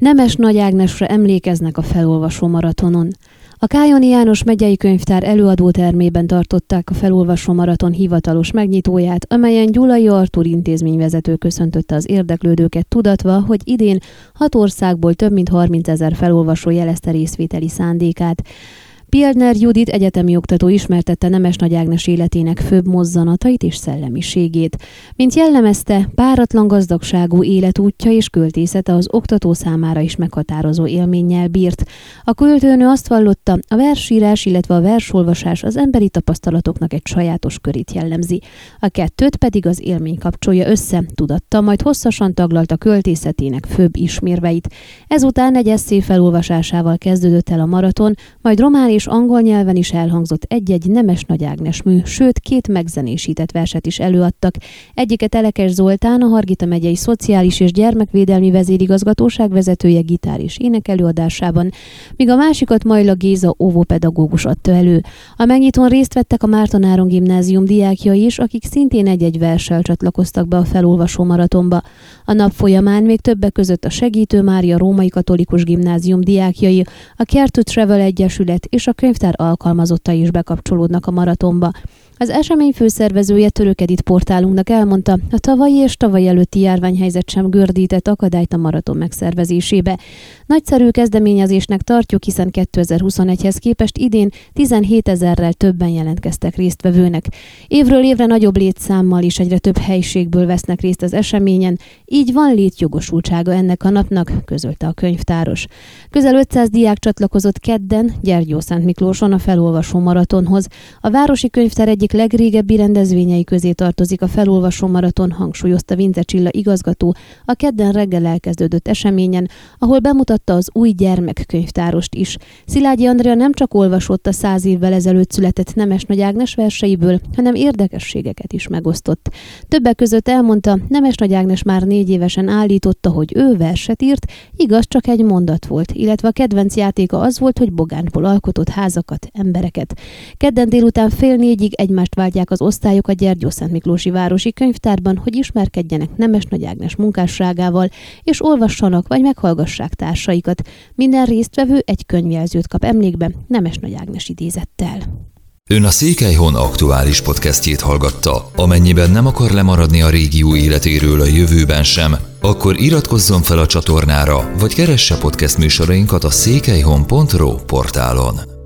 Nemes Nagy Ágnesre emlékeznek a felolvasó maratonon. A Kájoni János megyei könyvtár előadó termében tartották a felolvasó maraton hivatalos megnyitóját, amelyen Gyulai Artur intézményvezető köszöntötte az érdeklődőket tudatva, hogy idén hat országból több mint 30 ezer felolvasó jelezte részvételi szándékát. Pielner Judit egyetemi oktató ismertette Nemes Nagy Ágnes életének főbb mozzanatait és szellemiségét. Mint jellemezte, páratlan gazdagságú életútja és költészete az oktató számára is meghatározó élménnyel bírt. A költőnő azt vallotta, a versírás, illetve a versolvasás az emberi tapasztalatoknak egy sajátos körét jellemzi. A kettőt pedig az élmény kapcsolja össze, tudatta, majd hosszasan taglalta költészetének főbb ismérveit. Ezután egy eszé felolvasásával kezdődött el a maraton, majd román angol nyelven is elhangzott egy-egy Nemes Nagy Ágnes mű, sőt két megzenésített verset is előadtak. Egyiket Elekes Zoltán, a Hargita megyei Szociális és Gyermekvédelmi Vezérigazgatóság vezetője gitár és ének előadásában, míg a másikat Majla Géza óvópedagógus adta elő. A megnyitón részt vettek a Márton Áron gimnázium diákjai is, akik szintén egy-egy verssel csatlakoztak be a felolvasó maratonba. A nap folyamán még többek között a Segítő Mária Római Katolikus Gimnázium diákjai, a Care to Travel Egyesület és a könyvtár alkalmazottai is bekapcsolódnak a maratonba. Az esemény főszervezője Törökedit portálunknak elmondta, a tavalyi és tavaly előtti járványhelyzet sem gördített akadályt a maraton megszervezésébe. Nagyszerű kezdeményezésnek tartjuk, hiszen 2021-hez képest idén 17 ezerrel többen jelentkeztek résztvevőnek. Évről évre nagyobb létszámmal is egyre több helyiségből vesznek részt az eseményen, így van létjogosultsága ennek a napnak, közölte a könyvtáros. Közel 500 diák csatlakozott kedden Gyergyó Szent Miklóson a felolvasó maratonhoz. A Városi Könyvtár egyik egyik legrégebbi rendezvényei közé tartozik a felolvasó maraton, hangsúlyozta Vince Csilla igazgató a kedden reggel elkezdődött eseményen, ahol bemutatta az új gyermekkönyvtárost is. Szilágyi Andrea nem csak olvasott a száz évvel ezelőtt született Nemes Nagy Ágnes verseiből, hanem érdekességeket is megosztott. Többek között elmondta, Nemes Nagy Ágnes már négy évesen állította, hogy ő verset írt, igaz csak egy mondat volt, illetve a kedvenc játéka az volt, hogy bogántból alkotott házakat, embereket. Kedden délután fél négyig egy egymást váltják az osztályok a Gyergyószent Miklósi Városi Könyvtárban, hogy ismerkedjenek Nemes Nagy Ágnes munkásságával, és olvassanak vagy meghallgassák társaikat. Minden résztvevő egy könyvjelzőt kap emlékbe Nemes Nagy Ágnes idézettel. Ön a Székelyhon aktuális podcastjét hallgatta. Amennyiben nem akar lemaradni a régió életéről a jövőben sem, akkor iratkozzon fel a csatornára, vagy keresse podcast műsorainkat a székelyhon.pro portálon.